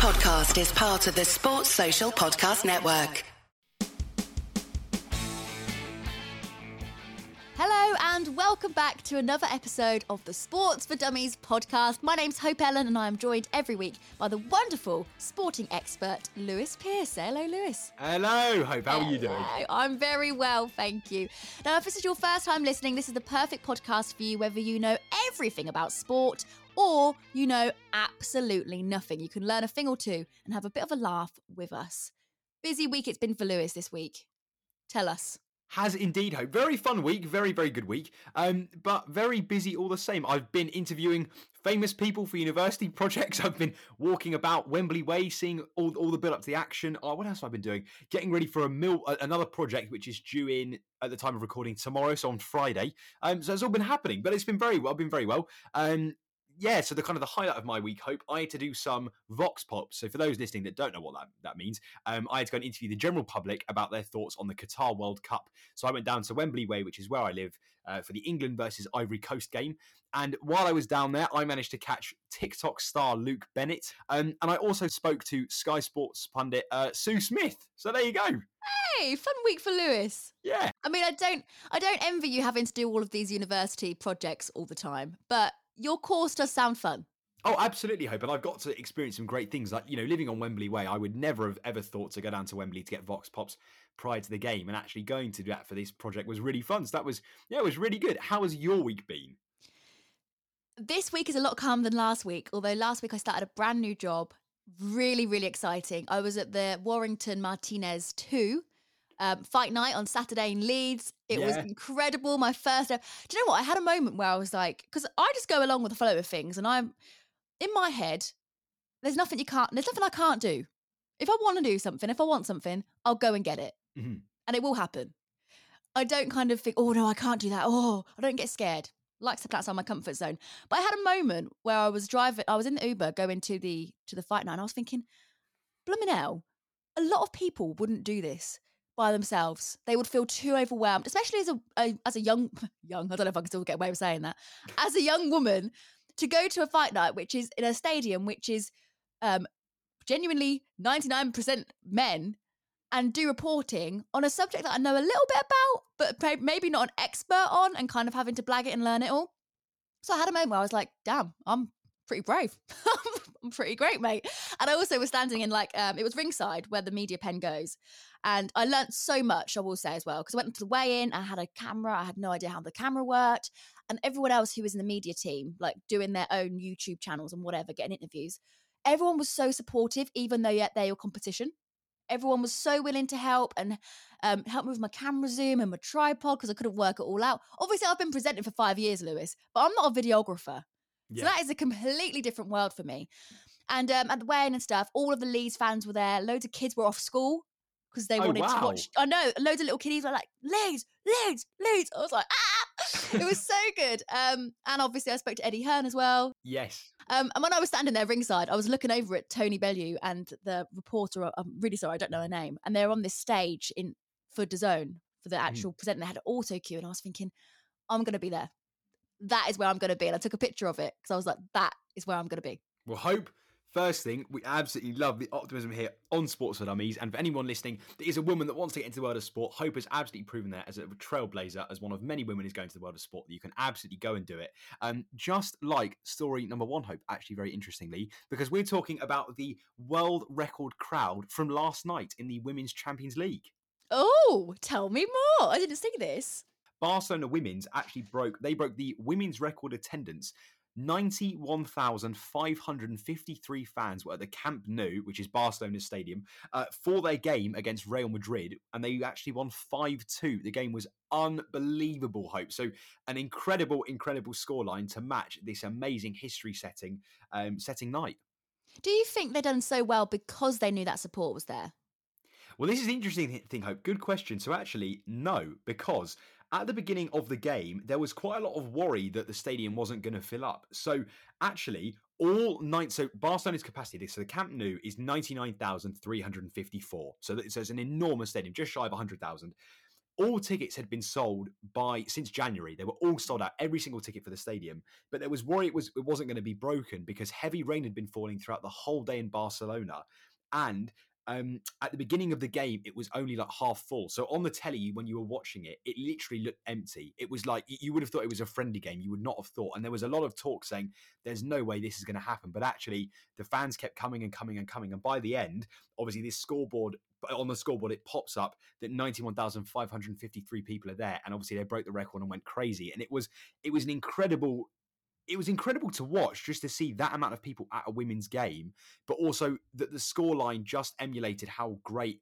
podcast is part of the Sports Social Podcast Network. Hello and welcome back to another episode of the Sports for Dummies podcast. My name's Hope Ellen and I am joined every week by the wonderful sporting expert Lewis Peers. Hello, Lewis. Hello, Hope. How are you doing? I'm very well, thank you. Now, if this is your first time listening, this is the perfect podcast for you, whether you know everything about sport or you know absolutely nothing. You can learn a thing or two and have a bit of a laugh with us. Busy week it's been for Lewis this week. Tell us. Has indeed, Hope. Very fun week, very, very good week, um, but very busy all the same. I've been interviewing famous people for university projects. I've been walking about Wembley Way, seeing all, all the build up to the action. Oh, what else have I been doing? Getting ready for a mil- another project which is due in at the time of recording tomorrow, so on Friday. Um, so it's all been happening, but it's been very well, been very well. Um, yeah, so the kind of the highlight of my week, Hope, I had to do some Vox Pops. So for those listening that don't know what that, that means, um, I had to go and interview the general public about their thoughts on the Qatar World Cup. So I went down to Wembley Way, which is where I live, uh, for the England versus Ivory Coast game. And while I was down there, I managed to catch TikTok star Luke Bennett. Um, and I also spoke to Sky Sports pundit uh, Sue Smith. So there you go. Hey, fun week for Lewis. Yeah. I mean, I don't, I don't envy you having to do all of these university projects all the time, but your course does sound fun. Oh, absolutely, Hope. And I've got to experience some great things. Like, you know, living on Wembley Way, I would never have ever thought to go down to Wembley to get Vox Pops prior to the game. And actually going to do that for this project was really fun. So that was, yeah, it was really good. How has your week been? This week is a lot calmer than last week. Although last week I started a brand new job. Really, really exciting. I was at the Warrington Martinez 2 um, fight night on Saturday in Leeds. It yeah. was incredible. My first. Do you know what? I had a moment where I was like, because I just go along with the flow of things, and I'm in my head. There's nothing you can't. There's nothing I can't do. If I want to do something, if I want something, I'll go and get it, mm-hmm. and it will happen. I don't kind of think, oh no, I can't do that. Oh, I don't get scared. Likes to step outside my comfort zone. But I had a moment where I was driving. I was in the Uber going to the to the fight night, and I was thinking, blooming hell, a lot of people wouldn't do this by themselves. They would feel too overwhelmed, especially as a, a, as a young young. I don't know if I can still get away with saying that. As a young woman, to go to a fight night, which is in a stadium, which is um, genuinely ninety nine percent men, and do reporting on a subject that I know a little bit about, but maybe not an expert on, and kind of having to blag it and learn it all. So I had a moment where I was like, "Damn, I'm pretty brave. I'm pretty great, mate." And I also was standing in like um, it was ringside where the media pen goes, and I learned so much, I will say as well, because I went to the weigh in, I had a camera, I had no idea how the camera worked. And everyone else who was in the media team, like doing their own YouTube channels and whatever, getting interviews, everyone was so supportive, even though yet they're your competition. Everyone was so willing to help and um, help me with my camera zoom and my tripod because I couldn't work it all out. Obviously, I've been presenting for five years, Lewis, but I'm not a videographer. Yeah. So that is a completely different world for me. And um, at the weigh-in and stuff, all of the Leeds fans were there. Loads of kids were off school because they oh, wanted wow. to watch. I know loads of little kiddies were like Leeds, Leeds, Leeds. I was like, ah, it was so good. Um, and obviously I spoke to Eddie Hearn as well. Yes. Um, and when I was standing there ringside, I was looking over at Tony Bellew and the reporter. I'm really sorry, I don't know her name. And they're on this stage in for DAZN for the mm. actual mm. presenter. They had an auto cue, and I was thinking, I'm going to be there. That is where I'm going to be. And I took a picture of it because I was like, that is where I'm going to be. Well, hope First thing, we absolutely love the optimism here on Sports for Dummies. And for anyone listening that is a woman that wants to get into the world of sport, Hope has absolutely proven that as a trailblazer, as one of many women who's going to the world of sport, that you can absolutely go and do it. Um, just like story number one, Hope, actually, very interestingly, because we're talking about the world record crowd from last night in the Women's Champions League. Oh, tell me more. I didn't see this. Barcelona women's actually broke, they broke the women's record attendance 91,553 fans were at the Camp Nou, which is Barcelona's stadium, uh, for their game against Real Madrid, and they actually won 5 2. The game was unbelievable, Hope. So, an incredible, incredible scoreline to match this amazing history setting, um, setting night. Do you think they've done so well because they knew that support was there? Well, this is the interesting thing, Hope. Good question. So, actually, no, because at the beginning of the game, there was quite a lot of worry that the stadium wasn't going to fill up. So actually, all nine. So Barcelona's capacity, so the Camp Nou is ninety nine thousand three hundred and fifty four. So, so it's an enormous stadium, just shy of hundred thousand. all tickets had been sold by since January. They were all sold out, every single ticket for the stadium. But there was worry it was it wasn't going to be broken because heavy rain had been falling throughout the whole day in Barcelona, and um, at the beginning of the game, it was only like half full. So on the telly, when you were watching it, it literally looked empty. It was like you would have thought it was a friendly game. You would not have thought. And there was a lot of talk saying there's no way this is going to happen. But actually, the fans kept coming and coming and coming. And by the end, obviously, this scoreboard on the scoreboard it pops up that 91,553 people are there and obviously they broke the record and went crazy and it was it was an incredible it was incredible to watch just to see that amount of people at a women's game, but also that the scoreline just emulated how great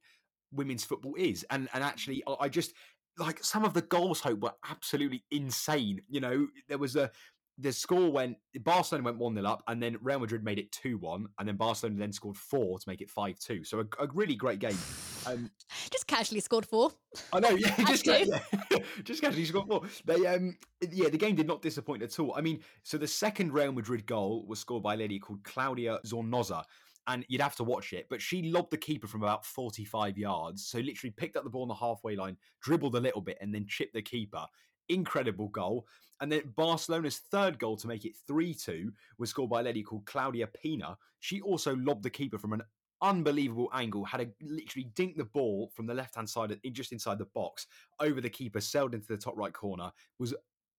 women's football is. And and actually, I just like some of the goals hope were absolutely insane. You know, there was a the score went Barcelona went 1 0 up, and then Real Madrid made it 2 1, and then Barcelona then scored four to make it 5 2. So a, a, really great game. Um, just casually scored four. I know, yeah, just, yeah, just casually scored four. They, um, yeah, the game did not disappoint at all. I mean, so the second Real Madrid goal was scored by a lady called Claudia Zornoza. And you'd have to watch it, but she lobbed the keeper from about 45 yards. So literally picked up the ball on the halfway line, dribbled a little bit, and then chipped the keeper incredible goal. And then Barcelona's third goal to make it 3 2 was scored by a lady called Claudia Pina. She also lobbed the keeper from an unbelievable angle, had a literally dink the ball from the left hand side, just inside the box, over the keeper, sailed into the top right corner. Was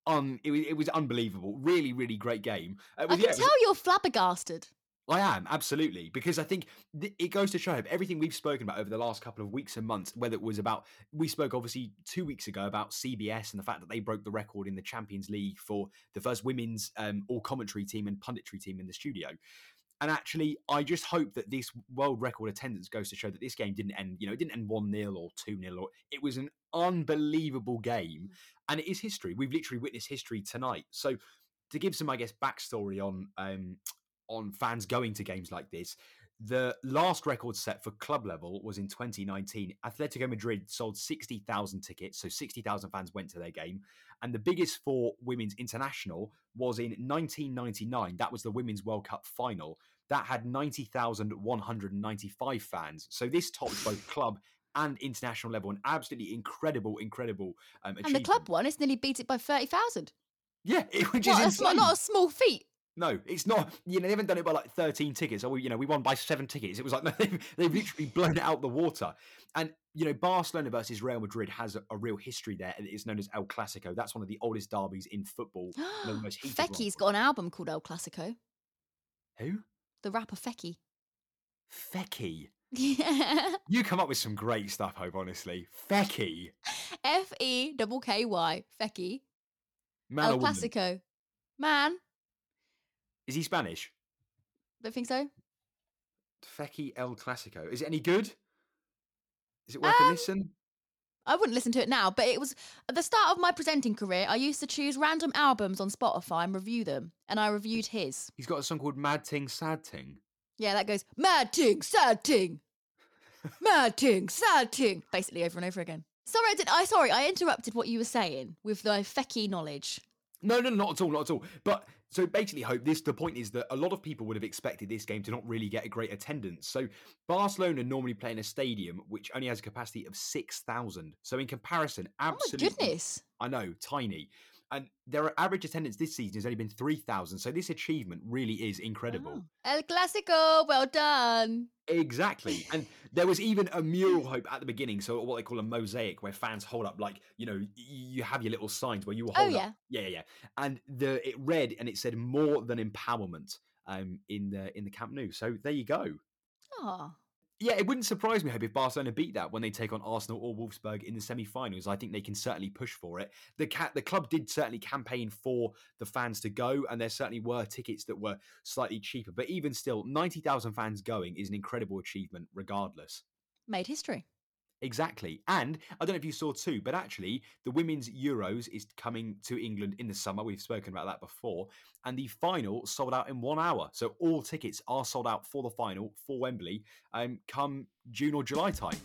un, it, was, it was unbelievable. Really, really great game. Uh, was, I can yeah, tell was, you're flabbergasted. I am absolutely because I think th- it goes to show everything we've spoken about over the last couple of weeks and months. Whether it was about we spoke obviously two weeks ago about CBS and the fact that they broke the record in the Champions League for the first women's um, all commentary team and punditry team in the studio. And actually, I just hope that this world record attendance goes to show that this game didn't end. You know, it didn't end one 0 or two 0 it was an unbelievable game, mm. and it is history. We've literally witnessed history tonight. So to give some, I guess, backstory on um, on fans going to games like this. The last record set for club level was in 2019. Atletico Madrid sold 60,000 tickets, so 60,000 fans went to their game. And the biggest for women's international was in 1999. That was the Women's World Cup final. That had 90,195 fans. So this topped both club and international level. An absolutely incredible, incredible um, And the club one, it's nearly beat it by 30,000. Yeah, it, which what, is not a small feat. No, it's not. You know, they haven't done it by like 13 tickets. Or, you know, we won by seven tickets. It was like, they've, they've literally blown it out the water. And, you know, Barcelona versus Real Madrid has a, a real history there. And it's known as El Clasico. That's one of the oldest derbies in football. Fekky's got an album called El Clasico. Who? The rapper Fekky. Fekky? Yeah. You come up with some great stuff, Hope, honestly. Fekky. F E double K Y. Fekky. Man El Clasico. Man. Is he Spanish? Don't think so. Fekky El Clasico. Is it any good? Is it worth um, a listen? I wouldn't listen to it now, but it was at the start of my presenting career. I used to choose random albums on Spotify and review them, and I reviewed his. He's got a song called Mad Ting Sad Ting. Yeah, that goes Mad Ting Sad Ting, Mad Ting Sad Ting, basically over and over again. Sorry, I did. I sorry, I interrupted what you were saying with the Fekky knowledge. No, no, not at all, not at all. But so basically, hope this the point is that a lot of people would have expected this game to not really get a great attendance. So Barcelona normally play in a stadium which only has a capacity of six thousand. So in comparison, absolutely, oh my goodness, I know, tiny. And their average attendance this season has only been 3,000. So this achievement really is incredible. Wow. El Clasico, well done. Exactly. And there was even a mural hope at the beginning. So what they call a mosaic where fans hold up, like, you know, you have your little signs where you will oh, hold oh, yeah. up. Yeah, yeah. And the it read and it said more than empowerment um, in the in the Camp Nou. So there you go. Oh, yeah, it wouldn't surprise me, hope, if Barcelona beat that when they take on Arsenal or Wolfsburg in the semi-finals. I think they can certainly push for it. The cat, the club did certainly campaign for the fans to go, and there certainly were tickets that were slightly cheaper. But even still, ninety thousand fans going is an incredible achievement, regardless. Made history. Exactly. And I don't know if you saw too, but actually, the Women's Euros is coming to England in the summer. We've spoken about that before. And the final sold out in one hour. So all tickets are sold out for the final for Wembley um, come June or July time.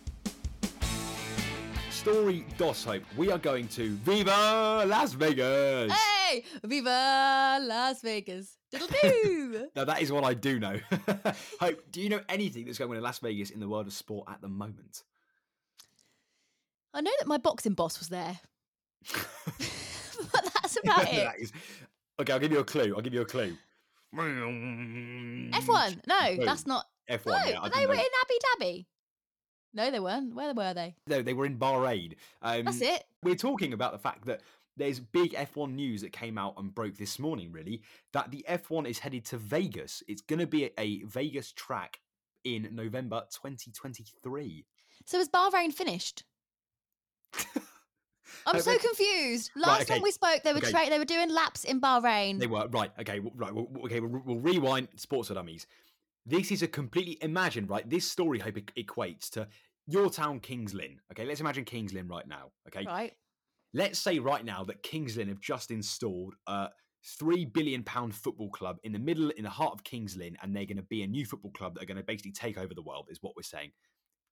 Story Dos Hope. We are going to Viva Las Vegas. Hey, Viva Las Vegas. Now that is what I do know. Hope, do you know anything that's going on in Las Vegas in the world of sport at the moment? I know that my boxing boss was there, but that's about it. That is- okay, I'll give you a clue. I'll give you a clue. F1. No, No. that's not. F1. No, yeah, I but didn't they were know. in Abu Dhabi. No, they weren't. Where were they? No, they were in Bahrain. Um, That's it. We're talking about the fact that there's big F1 news that came out and broke this morning, really, that the F1 is headed to Vegas. It's going to be a, a Vegas track in November 2023. So is Bahrain finished? I'm so confused. Last okay, time we spoke, they were okay. tra- they were doing laps in Bahrain. They were right. Okay, right. Okay, we'll, we'll rewind. Sports for dummies. This is a completely imagine right. This story hope equates to your town, Kings Lynn. Okay, let's imagine Kings Lynn right now. Okay, Right. let's say right now that Kings Lynn have just installed a three billion pound football club in the middle, in the heart of Kings Lynn, and they're going to be a new football club that are going to basically take over the world. Is what we're saying.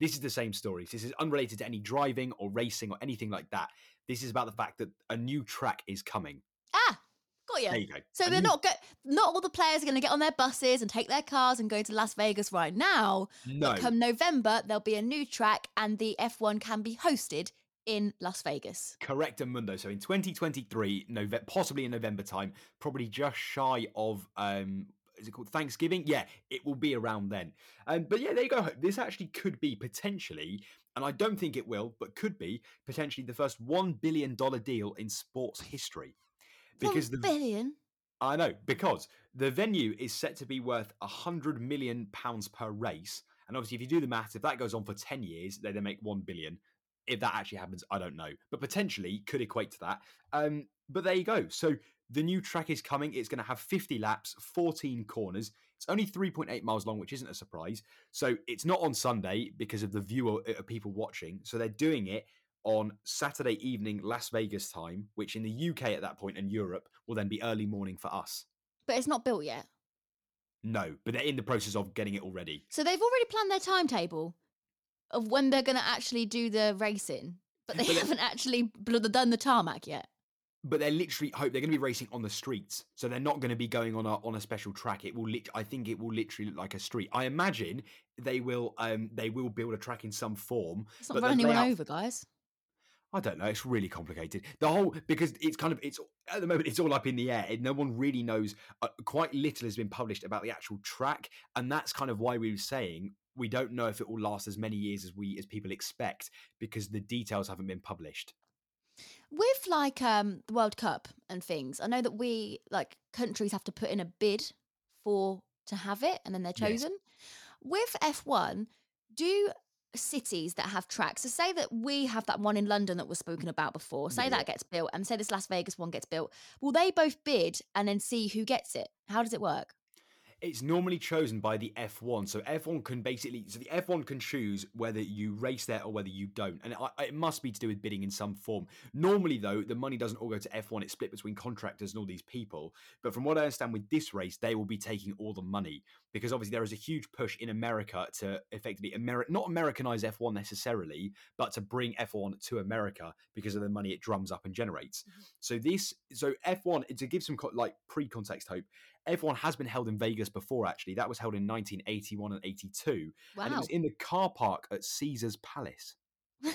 This is the same story. This is unrelated to any driving or racing or anything like that. This is about the fact that a new track is coming. Ah, got you. There you go. So A they're new- not go- not all the players are going to get on their buses and take their cars and go to Las Vegas right now. no. Come November, there'll be a new track and the F1 can be hosted in Las Vegas. Correct, Mundo. So in 2023, November, possibly in November time, probably just shy of um, is it called Thanksgiving? Yeah, it will be around then. Um, but yeah, there you go. This actually could be potentially, and I don't think it will, but could be potentially the first one billion dollar deal in sports history. Because One the billion. I know because the venue is set to be worth a hundred million pounds per race, and obviously, if you do the math, if that goes on for ten years, then they then make one billion. If that actually happens, I don't know, but potentially could equate to that. Um, but there you go. So the new track is coming. It's going to have 50 laps, 14 corners. It's only 3.8 miles long, which isn't a surprise. So it's not on Sunday because of the viewer uh, people watching. So they're doing it on Saturday evening, Las Vegas time, which in the UK at that point and Europe will then be early morning for us. But it's not built yet. No, but they're in the process of getting it already. So they've already planned their timetable of when they're going to actually do the racing, but they But haven't actually done the tarmac yet. But they're literally hope they're going to be racing on the streets, so they're not going to be going on a on a special track. It will, lit- I think, it will literally look like a street. I imagine they will, um, they will build a track in some form. It's not but the run anyone over, guys. I don't know. It's really complicated. The whole because it's kind of it's at the moment it's all up in the air. No one really knows. Uh, quite little has been published about the actual track, and that's kind of why we were saying we don't know if it will last as many years as we as people expect because the details haven't been published. With like um the World Cup and things, I know that we like countries have to put in a bid for to have it and then they're chosen. With F1, do cities that have tracks, so say that we have that one in London that was spoken about before, say that gets built and say this Las Vegas one gets built, will they both bid and then see who gets it? How does it work? It's normally chosen by the F1. So F1 can basically, so the F1 can choose whether you race there or whether you don't. And I, it must be to do with bidding in some form. Normally, though, the money doesn't all go to F1. It's split between contractors and all these people. But from what I understand with this race, they will be taking all the money because obviously there is a huge push in America to effectively Ameri- not Americanize F1 necessarily, but to bring F1 to America because of the money it drums up and generates. Mm-hmm. So this, so F1 to give some co- like pre-context hope. F1 has been held in Vegas before, actually. That was held in 1981 and 82. And it was in the car park at Caesar's Palace.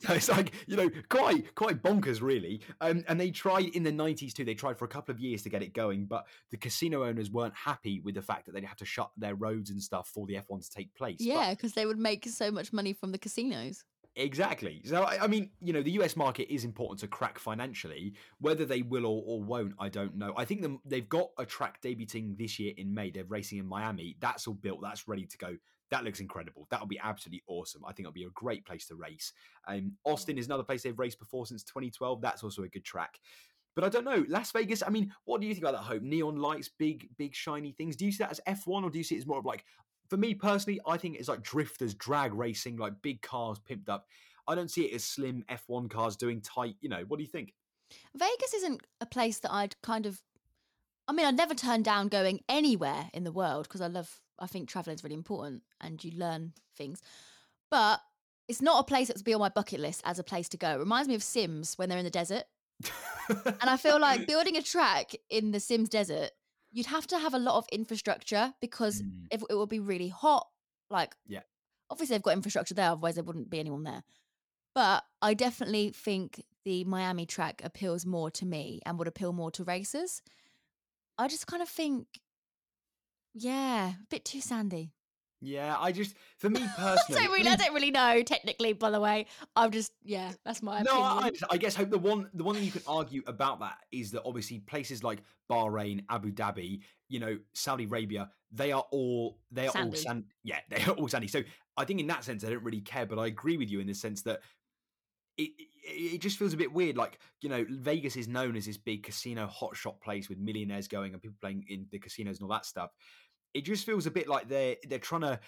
So it's like, you know, quite quite bonkers, really. Um, and they tried in the 90s too. They tried for a couple of years to get it going, but the casino owners weren't happy with the fact that they'd have to shut their roads and stuff for the F1 to take place. Yeah, because they would make so much money from the casinos. Exactly. So, I, mean, you know, the US market is important to crack financially. Whether they will or, or won't, I don't know. I think them, they've got a track debuting this year in May. They're racing in Miami. That's all built. That's ready to go. That looks incredible. That'll be absolutely awesome. I think it'll be a great place to race. Um, Austin is another place they've raced before since 2012. That's also a good track. But I don't know. Las Vegas, I mean, what do you think about that hope? Neon lights, big, big, shiny things. Do you see that as F1 or do you see it as more of like, for me personally, I think it's like drifters, drag racing, like big cars pimped up. I don't see it as slim F1 cars doing tight, you know, what do you think? Vegas isn't a place that I'd kind of. I mean, I'd never turn down going anywhere in the world because I love. I think traveling is really important and you learn things, but it's not a place that's be on my bucket list as a place to go. It reminds me of Sims when they're in the desert, and I feel like building a track in the Sims desert, you'd have to have a lot of infrastructure because Mm, if it would be really hot. Like, Yeah. obviously they've got infrastructure there, otherwise there wouldn't be anyone there. But I definitely think the Miami track appeals more to me and would appeal more to racers. I just kind of think, yeah, a bit too sandy. Yeah, I just for me I personally, don't, really, I don't really know technically. By the way, I'm just yeah, that's my No, opinion. I, I guess hope the one the one thing you can argue about that is that obviously places like Bahrain, Abu Dhabi, you know, Saudi Arabia, they are all they are all Sandy. sand. Yeah, they are all sandy. So I think in that sense, I don't really care. But I agree with you in the sense that it it it just feels a bit weird. Like you know, Vegas is known as this big casino hotshot place with millionaires going and people playing in the casinos and all that stuff. It just feels a bit like they're they're trying to.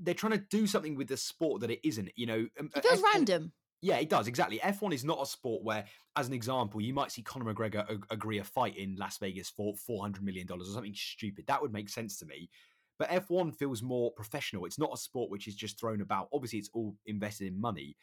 They're trying to do something with the sport that it isn't, you know. um, it feels F1 random. yeah, it does exactly. F1 is not a sport where, as an example, you might see Conor McGregor ag- agree a fight in Las Vegas for four hundred million dollars or something stupid. That would make sense to me. But F1 feels more professional. It's not a sport which is just thrown about. Obviously, it's all invested in money,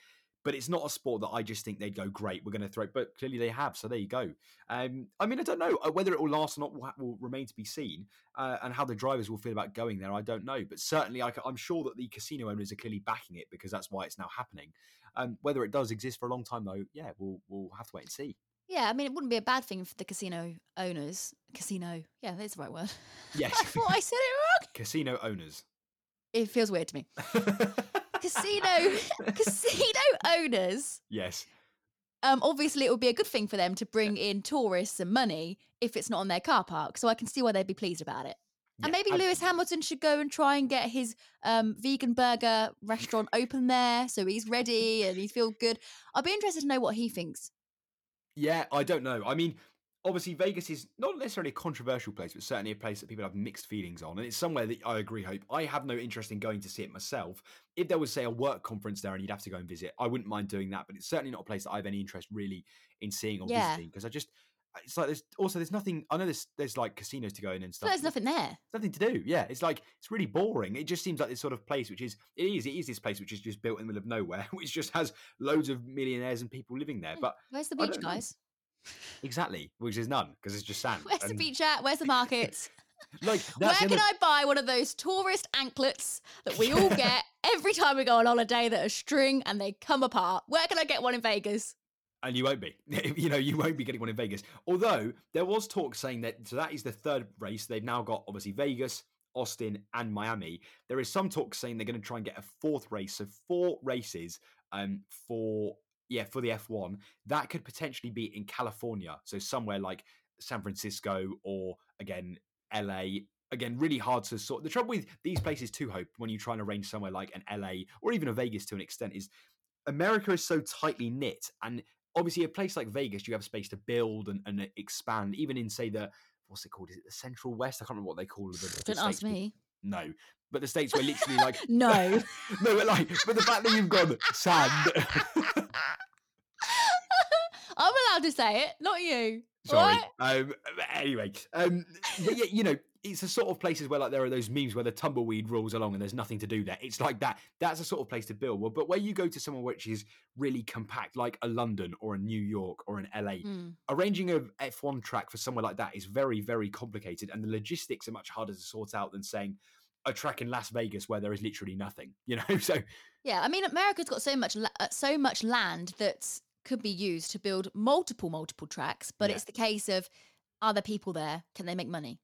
but it's not a sport that I just think they'd go great. We're going to throw, but clearly they have. So there you go. Um, I mean, I don't know uh, whether it will last or not. Will, will remain to be seen, uh, and how the drivers will feel about going there. I don't know, but certainly, I, am sure that the casino owners are clearly backing it because that's why it's now happening. Um, whether it does exist for a long time, though, yeah, we'll we'll have to wait and see. Yeah, I mean, it wouldn't be a bad thing for the casino owners. Casino, yeah, that's the right word. Yes. I thought I said it wrong. Casino owners. It feels weird to me. Casino, casino owners. yes. Um, obviously, it would be a good thing for them to bring in tourists and money if it's not on their car park. So I can see why they'd be pleased about it. and Yeah, maybe Lewis. Hamilton should go and try and get his um, vegan burger restaurant open there, so he's ready and he feels good. I'd be interested to know what he thinks. Yeah, I don't know. I mean, obviously Vegas is not necessarily a controversial place, but certainly a place that people have mixed feelings on, and it's somewhere that I agree. Hope I have no interest in going to see it myself. If there was, say, a work conference there and you'd have to go and visit, I wouldn't mind doing that. But it's certainly not a place that I have any interest really in seeing or Yeah. visiting because I just. It's like there's also there's nothing. I know there's there's like casinos to go in and stuff. there's nothing there. there's nothing to do. Yeah, it's like it's really boring. It just seems like this sort of place, which is it is it is this place which is just built in the middle of nowhere, which just has loads of millionaires and people living there. Hmm. But Where's the beach, guys? Exactly, which is none because it's just sand. Where's the beach at? Where's the markets? Like Where the can I buy one of those tourist anklets that we all get every time we go on holiday that are string and they come apart? Where can I get one in Vegas? and you won't be. you know, you won't be getting one in Vegas. Although there was talk saying that so that is the third race. They've now got obviously Vegas, Austin, and Miami. There is some talk saying they're going to try and get a fourth race, so four races um for yeah for the F1 that could potentially be in California, so somewhere like San Francisco or again LA. Again, really hard to sort. The trouble with these places too, Hope, when you try and arrange somewhere like an LA or even a Vegas to an extent, is America is so tightly knit, and obviously a place like Vegas, you have space to build and, and expand. Even in say the what's it called? Is it the Central West? I can't remember what they call it. The, the Don't ask states me. No, but the states were literally like No. no, but like, but the fact that you've gone sand. I'm allowed to say it, not you. Sorry. Um, anyway, um, but yeah, you know, it's the sort of places where like there are those memes where the tumbleweed rolls along and there's nothing to do there. It's like that. That's a sort of place to build. Well, but where you go to somewhere which is really compact, like a London or a New York or an LA, Mm. arranging a F1 track for somewhere like that is very, very complicated, and the logistics are much harder to sort out than saying a track in Las Vegas where there is literally nothing. You know, so Yeah, I mean, America's got so much, uh, so much land that could be used to build multiple, multiple tracks. But Yeah. it's the case of, are there people there? Can they make money?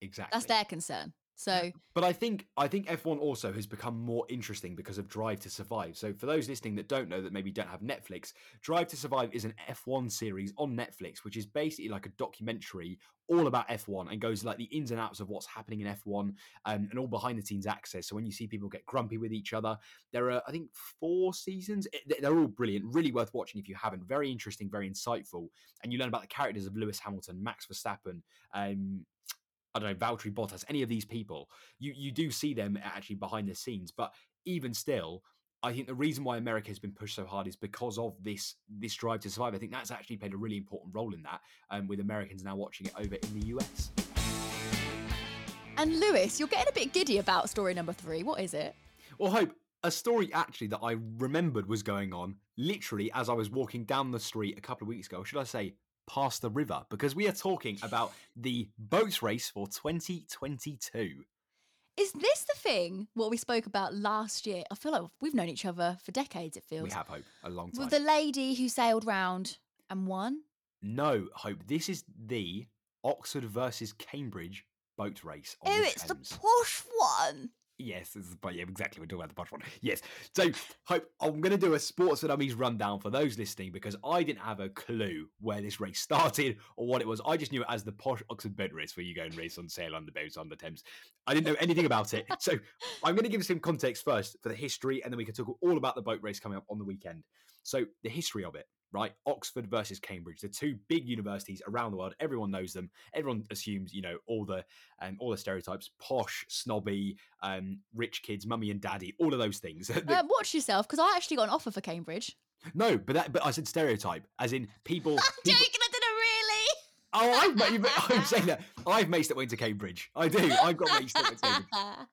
exactly. That's their concern. So But I think I think F1 also has become more interesting because of Drive to Survive. So for those listening that don't know that maybe don't have Netflix, Drive to Survive is an F1 series on Netflix, which is basically like a documentary all about F1 and goes like the ins and outs of what's happening in F1 um, and all behind the scenes access. So when you see people get grumpy with each other, there are I think four seasons. They're all brilliant, really worth watching if you haven't. Very interesting, very insightful, and you learn about the characters of Lewis Hamilton, Max Verstappen. Um, I don't know, Valtteri Bottas, any of these people, you you do see them actually behind the scenes. But even still, I think the reason why America has been pushed so hard is because of this this drive to survive. I think that's actually played a really important role in that, um, with Americans now watching it over in the US. And Lewis, you're getting a bit giddy about story number three. What is it? Well, Hope, a story actually that I remembered was going on literally as I was walking down the street a couple of weeks ago, should I say, past the river, because we are talking about the boats race for 2022. Is this the thing what we spoke about last year? I feel like we've known each other for decades. It feels We have hope a long time. with the lady who sailed round and won. No, Hope. This is the Oxford versus Cambridge boat race. Oh, the it's the Thames. posh one. Yes, this is, but yeah, exactly. We're talking about the posh one. Yes. So, Hope, I'm going to do a sports for dummies rundown for those listening because I didn't have a clue where this race started or what it was. I just knew it as the posh Oxford boat race where you go and race on sail on the boats on the Thames. I didn't know anything about it. So, I'm going to give some context first for the history, and then we can talk all about the boat race coming up on the weekend. So, the history of it, right? Oxford versus Cambridge, the two big universities around the world. Everyone knows them. Everyone assumes, you know, all the um, all the stereotypes: posh, snobby, um, rich kids, mummy and daddy, all of those things. Uh, watch yourself, because I actually got an offer for Cambridge. no, but that, but I said stereotype, as in people. people Joking, I didn't really. oh, I've made, I'm saying that I've maced that went to Cambridge. I do. I've got maced that went to Cambridge.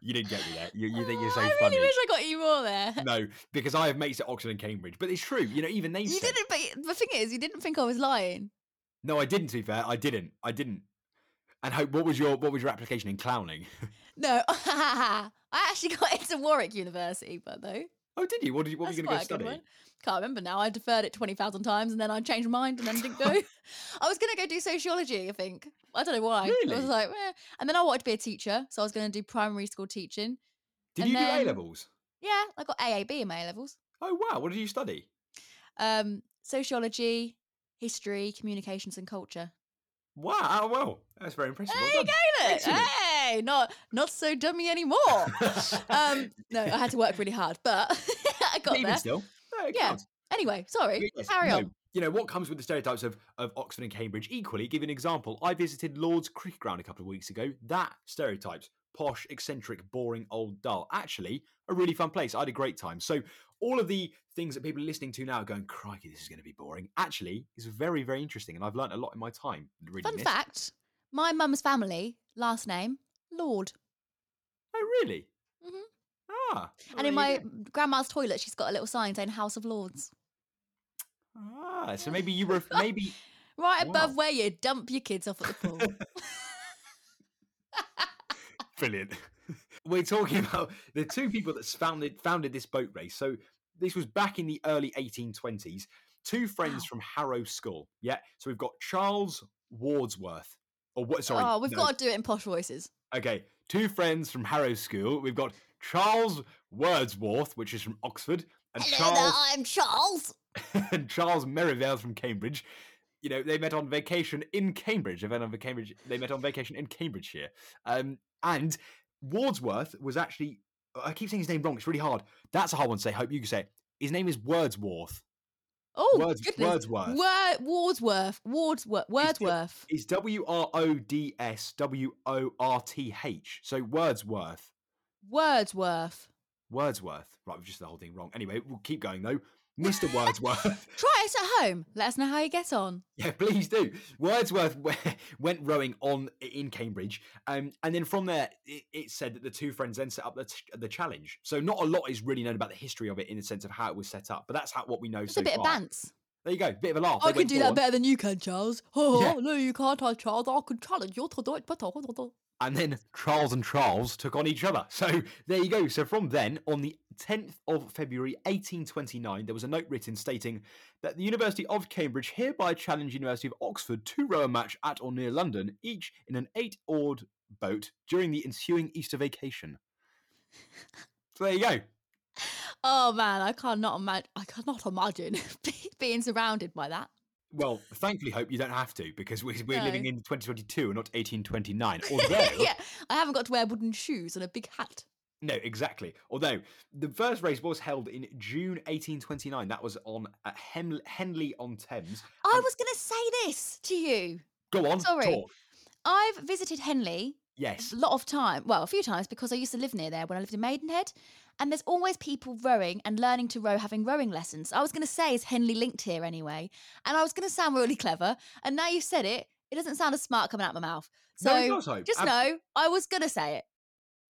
You didn't get me there. You, you think you're so I funny? really wish I got you more there. No, because I have mates at Oxford and Cambridge. But it's true. You know, even they You said. didn't, but the thing is, you didn't think I was lying. No, I didn't. To be fair, I didn't. I didn't. And hope. What was your What was your application in clowning? No, I actually got into Warwick University, but though. Oh, did you? What did you? What That's were you going to go study? Can't remember now. I deferred it 20,000 times and then I changed my mind and then didn't go. I was going to go do sociology, I think. I don't know why. Really? I was like, eh. And then I wanted to be a teacher. So I was going to do primary school teaching. Did And you do A levels? Yeah, I got AAB in my A levels. Oh wow! What did you study? Um, sociology, history, communications, and culture. Wow! Well, that's very impressive. There Well you go, look. Hey, not not so dummy anymore. um, no, I had to work really hard, but I got even there. still, no, it Yeah, counts. Anyway, sorry. Yes, Carry no, on. You know what comes with the stereotypes of, of Oxford and Cambridge. Equally, give you an example. I visited Lord's Cricket Ground a couple of weeks ago. That stereotypes posh, eccentric, boring, old, dull. Actually, a really fun place. I had a great time. So all of the things that people are listening to now, are going, "Crikey, this is going to be boring." Actually, is very, very interesting, and I've learned a lot in my time reading Fun this. fact: my mum's family last name Lord, Oh, really? Mhm. Ah. and in my grandma's toilet, she's got a little sign saying House of Lords, ah, so maybe you were maybe right above Wow. where you dump your kids off at the pool. Brilliant. We're talking about the two people that founded founded this boat race. So this was back in the early 1820s. Two friends Wow. from Harrow School. Yeah. So we've got Charles Wardsworth. Or what? Sorry. oh, we've no. got to do it in posh voices. Okay. Two friends from Harrow School. We've got Charles Wordsworth, which is from Oxford, and Charles I'm Charles. and Charles Merivale from Cambridge. You know, they met on vacation in Cambridge. They met on Cambridge. They met on vacation in Cambridgeshire. Um, and Wordsworth was actually. I keep saying his name wrong. It's really hard. That's a hard one to say. Hope you can say it. His name is Wordsworth. Oh, Words- goodness. Wordsworth. Word, Wordsworth. Wordsworth. Wordsworth. It's W R O D S W O R T H. So Wordsworth. Wordsworth. Wordsworth. Right, we've just the whole thing wrong. Anyway, we'll keep going though. Mr. Wordsworth. Try it at home. Let us know how you get on. Yeah, please do. Wordsworth went rowing on in Cambridge, um, and then from there, it, it said that the two friends then set up the, t- the challenge. So not a lot is really known about the history of it in the sense of how it was set up, but that's how what we know It's so a bit far. of bants. There you go, bit of a laugh. I They can do "Go that on." better than you can, Charles. Oh, Yeah. no, you can't, I, Charles. I can challenge you to do it better. And then Charles and Charles took on each other. So there you go. So from then, on the 10th of February 1829, there was a note written stating that the University of Cambridge hereby challenge University of Oxford to row a match at or near London, each in an eight-oared boat during the ensuing Easter vacation. So there you go. Oh man, I cannot imagine. I cannot imagine being surrounded by that. Well, thankfully, hope you don't have to because we're, we're living in 2022 and not 1829. Although, yeah, I haven't got to wear wooden shoes and a big hat. No, exactly. Although the first race was held in June 1829, that was on at Hem- Henley on Thames. I And- was going to say this to you. Go on, Sorry. talk. I've visited Henley Yes. a lot of time. Well, a few times because I used to live near there when I lived in Maidenhead. And there's always people rowing and learning to row, having rowing lessons. I was going to say, is Henley linked here anyway? And I was going to sound really clever. And now you've said it, it doesn't sound as smart coming out my mouth. So No, it does, Hope. just Ab- know I was going to say it.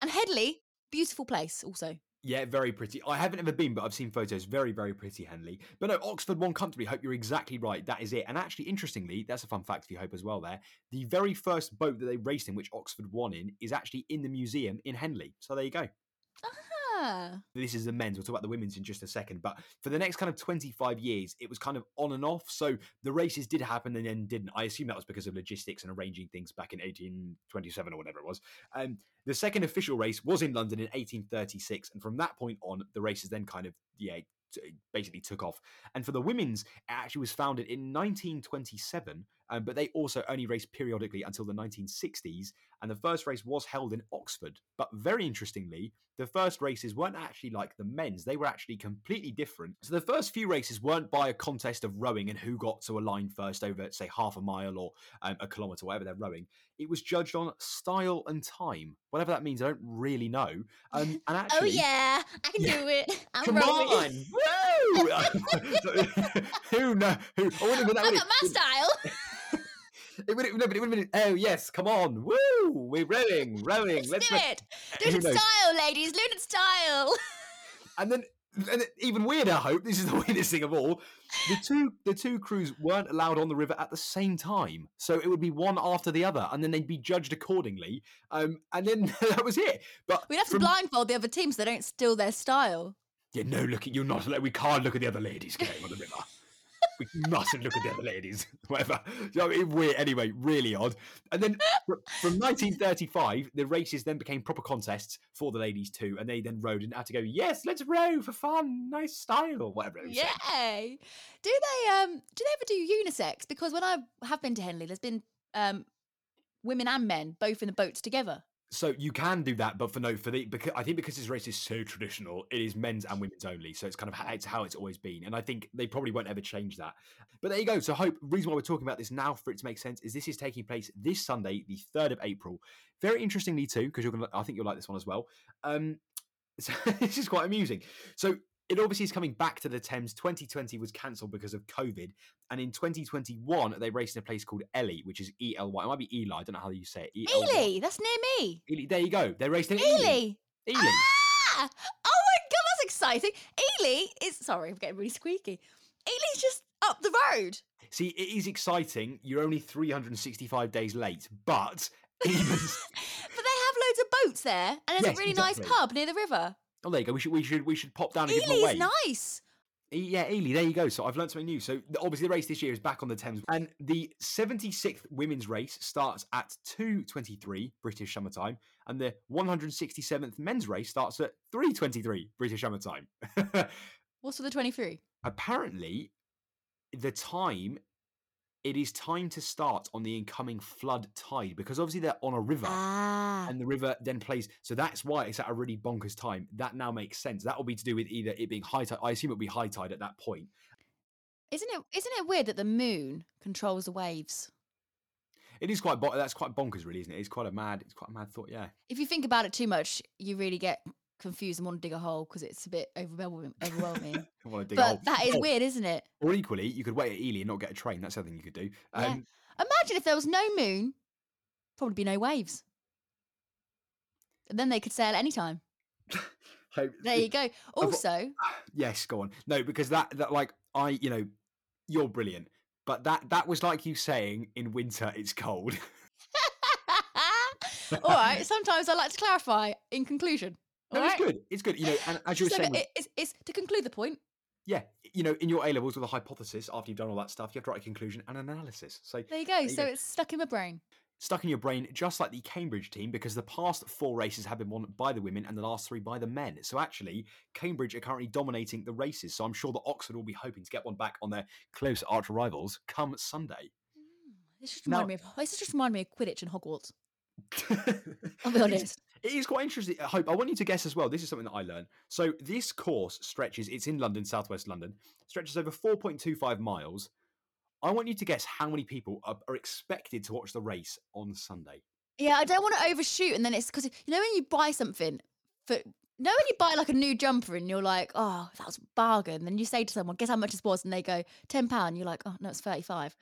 And Henley, beautiful place also. Yeah, very pretty. I haven't ever been, but I've seen photos. Very, very pretty, Henley. But no, Oxford won comfortably. Hope you're exactly right. That is it. And actually, interestingly, that's a fun fact for you, Hope, as well. There, the very first boat that they raced in, which Oxford won in, is actually in the museum in Henley. So there you go. Ah. This is the men's. We'll talk about the women's in just a second. But for the next kind of 25 years, it was kind of on and off. So the races did happen and then didn't. I assume that was because of logistics and arranging things back in 1827 or whatever it was. Um, the second official race was in London in 1836. And from that point on, the races then kind of, yeah, basically took off. And for the women's, it actually was founded in 1927, um, but they also only raced periodically until the 1960s. And the first race was held in Oxford. But very interestingly, the first races weren't actually like the men's, they were actually completely different. So the first few races weren't by a contest of rowing and who got to a line first over, say, half a mile or um, a kilometre, whatever they're rowing. It was judged on style and time. Whatever that means, I don't really know. Um, and actually, oh yeah, I can Yeah. do it. I'm Come rolling. on! Woo! So, who know? Who? I've that I got my style. It would no, but it would have been. Oh yes, come on! Woo! We're rowing, rowing. Let's do go." it. Do it in style, ladies. Do it in style. And then, and even weirder. I hope this is the weirdest thing of all. The two the two crews weren't allowed on the river at the same time, so it would be one after the other, and then they'd be judged accordingly. Um, and then that was it. But We'd have to blindfold the other teams so they don't steal their style. Yeah, no, look, at you're not. allowed- We can't look at the other ladies going on the river. We mustn't look at the other ladies. Whatever. Know, it, weird. Anyway, really odd. And then from 1935, the races then became proper contests for the ladies too, and they then rowed and had to go. Yes, let's row for fun, nice style, whatever. It was. Yay! Do they um do they ever do unisex? Because when I have been to Henley, there's been um women and men both in the boats together. So you can do that, but for no, for the because I think because this race is so traditional, it is men's and women's only. So it's kind of how it's how it's always been, and I think they probably won't ever change that. But there you go. So hope reason why we're talking about this now for it to make sense is this is taking place this Sunday, the third of April. Very interestingly too, because you're gonna, I think you'll like this one as well. Um, so this is quite amusing. So it obviously is coming back to the Thames. 2020 was cancelled because of COVID, and in 2021 they raced in a place called Ely, which is E L Y. It might be Eli. I don't know how you say it. E-L-Y. Ely, that's near me. Ely, there you go. They raced in Ely. Ely. Ely. Ah! Oh my god, that's exciting. Ely is sorry, I'm getting really squeaky. Ely's just up the road. See, it is exciting. You're only 365 days late, but But they have loads of boats there, and there's Yes, a really exactly. nice pub near the river. Oh, there you go. We should we should we should pop down and give them Ely's away. nice. Yeah, Ely, there you go. So I've learned something new. So obviously the race this year is back on the Thames, and the 76th women's race starts at 2:23 British Summer Time, and the 167th men's race starts at 3:23 British Summer Time. What's for the 23? Apparently, the time it is time to start on the incoming flood tide because obviously they're on a river. Ah. and the river then plays. So that's why it's at a really bonkers time. That now makes sense. That will be to do with either it being high tide. I assume it'll be high tide at that point. Isn't it isn't it weird that the moon controls the waves? It is quite. Bon- that's quite bonkers, really, isn't it? It's quite a mad. It's quite a mad thought. Yeah. If you think about it too much, you really get confused and want to dig a hole because it's a bit overwhelming. overwhole. I want to dig a hole. but that is Oh, weird, isn't it? Or equally, you could wait at Ely and not get a train. That's something you could do. Yeah. Um, Imagine if there was no moon, probably be no waves. And then they could sail anytime. hope- There you go. Also, yes, go on. No, because that that like I, you know, you're brilliant. But that that was like you saying in winter it's cold. all right. Sometimes I like to clarify in conclusion. No, all it's good. It's good. You know, and as you were So saying, it- it's, it's to conclude the point. yeah, you know, in your A levels with a hypothesis, after you've done all that stuff, you have to write a conclusion and an analysis. So There you go. you so go. it's stuck in my brain. stuck in your brain, just like the Cambridge team, because the past four races have been won by the women and the last three by the men. So actually, Cambridge are currently dominating the races. So I'm sure that Oxford will be hoping to get one back on their close arch rivals come Sunday. Hmm. This just Now- remind me of this just remind me of Quidditch and Hogwarts. I'll be honest. It is quite interesting. I hope I want you to guess as well. This is something that I learned. So this course stretches. It's in London, southwest London. Stretches over 4.25 miles. I want you to guess how many people are, are expected to watch the race on Sunday. Yeah, I don't want to overshoot, and then it's because you know when you buy something for. You know when you buy like a new jumper and you're like, oh, that was a bargain. Then you say to someone, guess how much it was? And they go, £10. You're like, oh, no, it's 35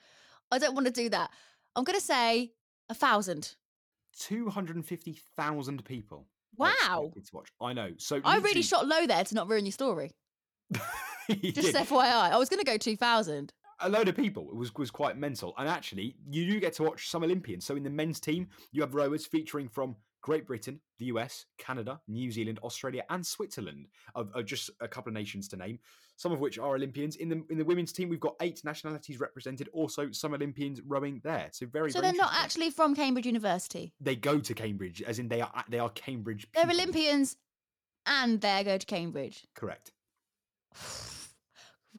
I don't want to do that. I'm going to say a thousand. 250,000 people. Wow. to watch. I know. So I really shot low there to not ruin your story. You Just did. FYI. I was going to go 2000. a load of people. It was was quite mental. And actually, you do get to watch some Olympians. So in the men's team, mm. you have rowers featuring from Great Britain, the US, Canada, New Zealand, Australia, and Switzerland. Of, of just a couple of nations to name. Some of which are Olympians. In the in the women's team, we've got eight nationalities represented. Also, some Olympians rowing there. So very. So very they're not actually from Cambridge University. They go to Cambridge, as in they are they are Cambridge. They're. Olympians and they go to Cambridge. Correct.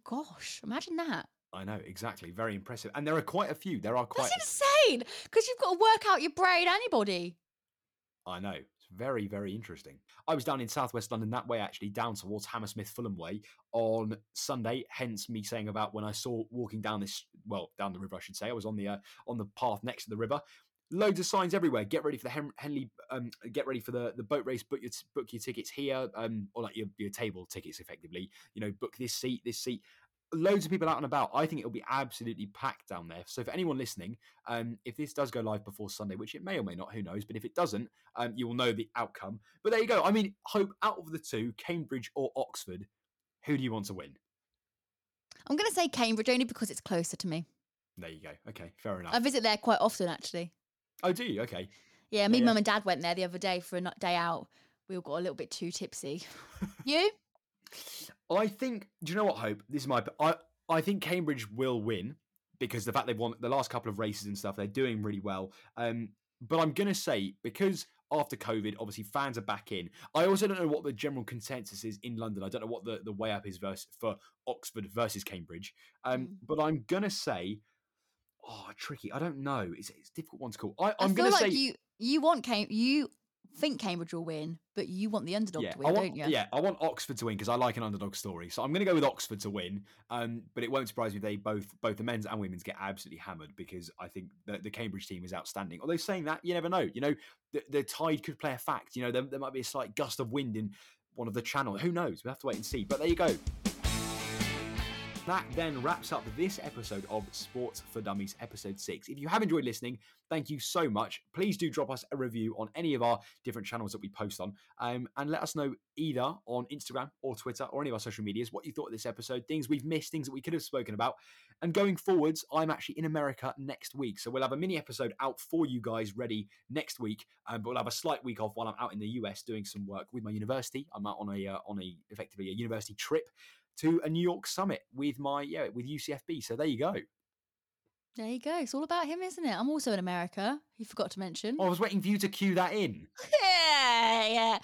Gosh, imagine that. I know exactly. Very impressive. And there are quite a few. There are quite. That's insane because you've got to work out your brain and your body. I know. It's very, very interesting. I was down in southwest London that way, actually, down towards Hammersmith Fulham Way on Sunday. Hence me saying about when I saw walking down this, well, down the river, I should say. I was on the uh, on the path next to the river. Loads of signs everywhere. Get ready for the Hen- Henley. Um, get ready for the, the boat race. Book your t- book your tickets here. Um, or like your, your table tickets, effectively. You know, book this seat, this seat. Loads of people out and about. I think it'll be absolutely packed down there. So for anyone listening, um, if this does go live before Sunday, which it may or may not, who knows? But if it doesn't, um, you will know the outcome. But there you go. I mean, hope out of the two, Cambridge or Oxford, who do you want to win? I'm going to say Cambridge only because it's closer to me. There you go. Okay, fair enough. I visit there quite often, actually. oh, do you? Okay. Yeah, me, Yeah. mum, and dad went there the other day for a day out. We all got a little bit too tipsy. you? I think. Do you know what? Hope this is my. I I think Cambridge will win because the fact they've won the last couple of races and stuff, they're doing really well. Um, but I'm gonna say because after COVID, obviously fans are back in. I also don't know what the general consensus is in London. I don't know what the the way up is versus for Oxford versus Cambridge. Um, Mm. but I'm gonna say. Oh, tricky. I don't know. It's, it's a difficult one to call. I, I I'm feel gonna like say you you want Cam- you think Cambridge will win, but you want the underdog yeah, to win, want, don't you? yeah, I want Oxford to win because I like an underdog story. So I'm going to go with Oxford to win. Um, but it won't surprise me if they both both the men's and women's get absolutely hammered because I think the, the Cambridge team is outstanding. Although saying that, you never know. You know, the, the tide could play a fact. You know, there, there might be a slight gust of wind in one of the channels. Who knows? We'll have to wait and see. But there you go. That then wraps up this episode of Sports for Dummies, episode six. If you have enjoyed listening, thank you so much. Please do drop us a review on any of our different channels that we post on, um, and let us know either on Instagram or Twitter or any of our social medias what you thought of this episode, things we've missed, things that we could have spoken about. And going forwards, I'm actually in America next week, so we'll have a mini episode out for you guys ready next week. Um, but we'll have a slight week off while I'm out in the US doing some work with my university. I'm out on a uh, on a effectively a university trip to a New York summit with my yeah with UCFB. So there you go. There you go. It's all about him, isn't it? I'm also in America. You forgot to mention. Oh, I was waiting for you to cue that in. Yeah, yeah.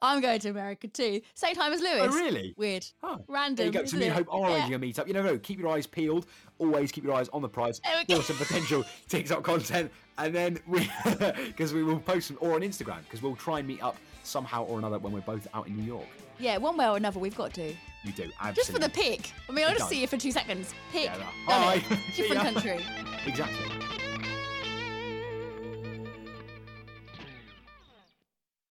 I'm going to America too. Same time as oh, Lewis. Oh, really? Weird. Oh, Random. there you go. So me and? Hope are Yeah. a meetup. You never know. Keep your eyes peeled. Always keep your eyes on the prize for some potential TikTok content, and then we because we will post them or on Instagram because we'll try and meet up somehow or another when we're both out in New York. Yeah, one way or another, we've got to. You do absolutely. Just for the pick. I mean, I'll just see you for two seconds. Pick. Yeah, Done it. Different country. Exactly.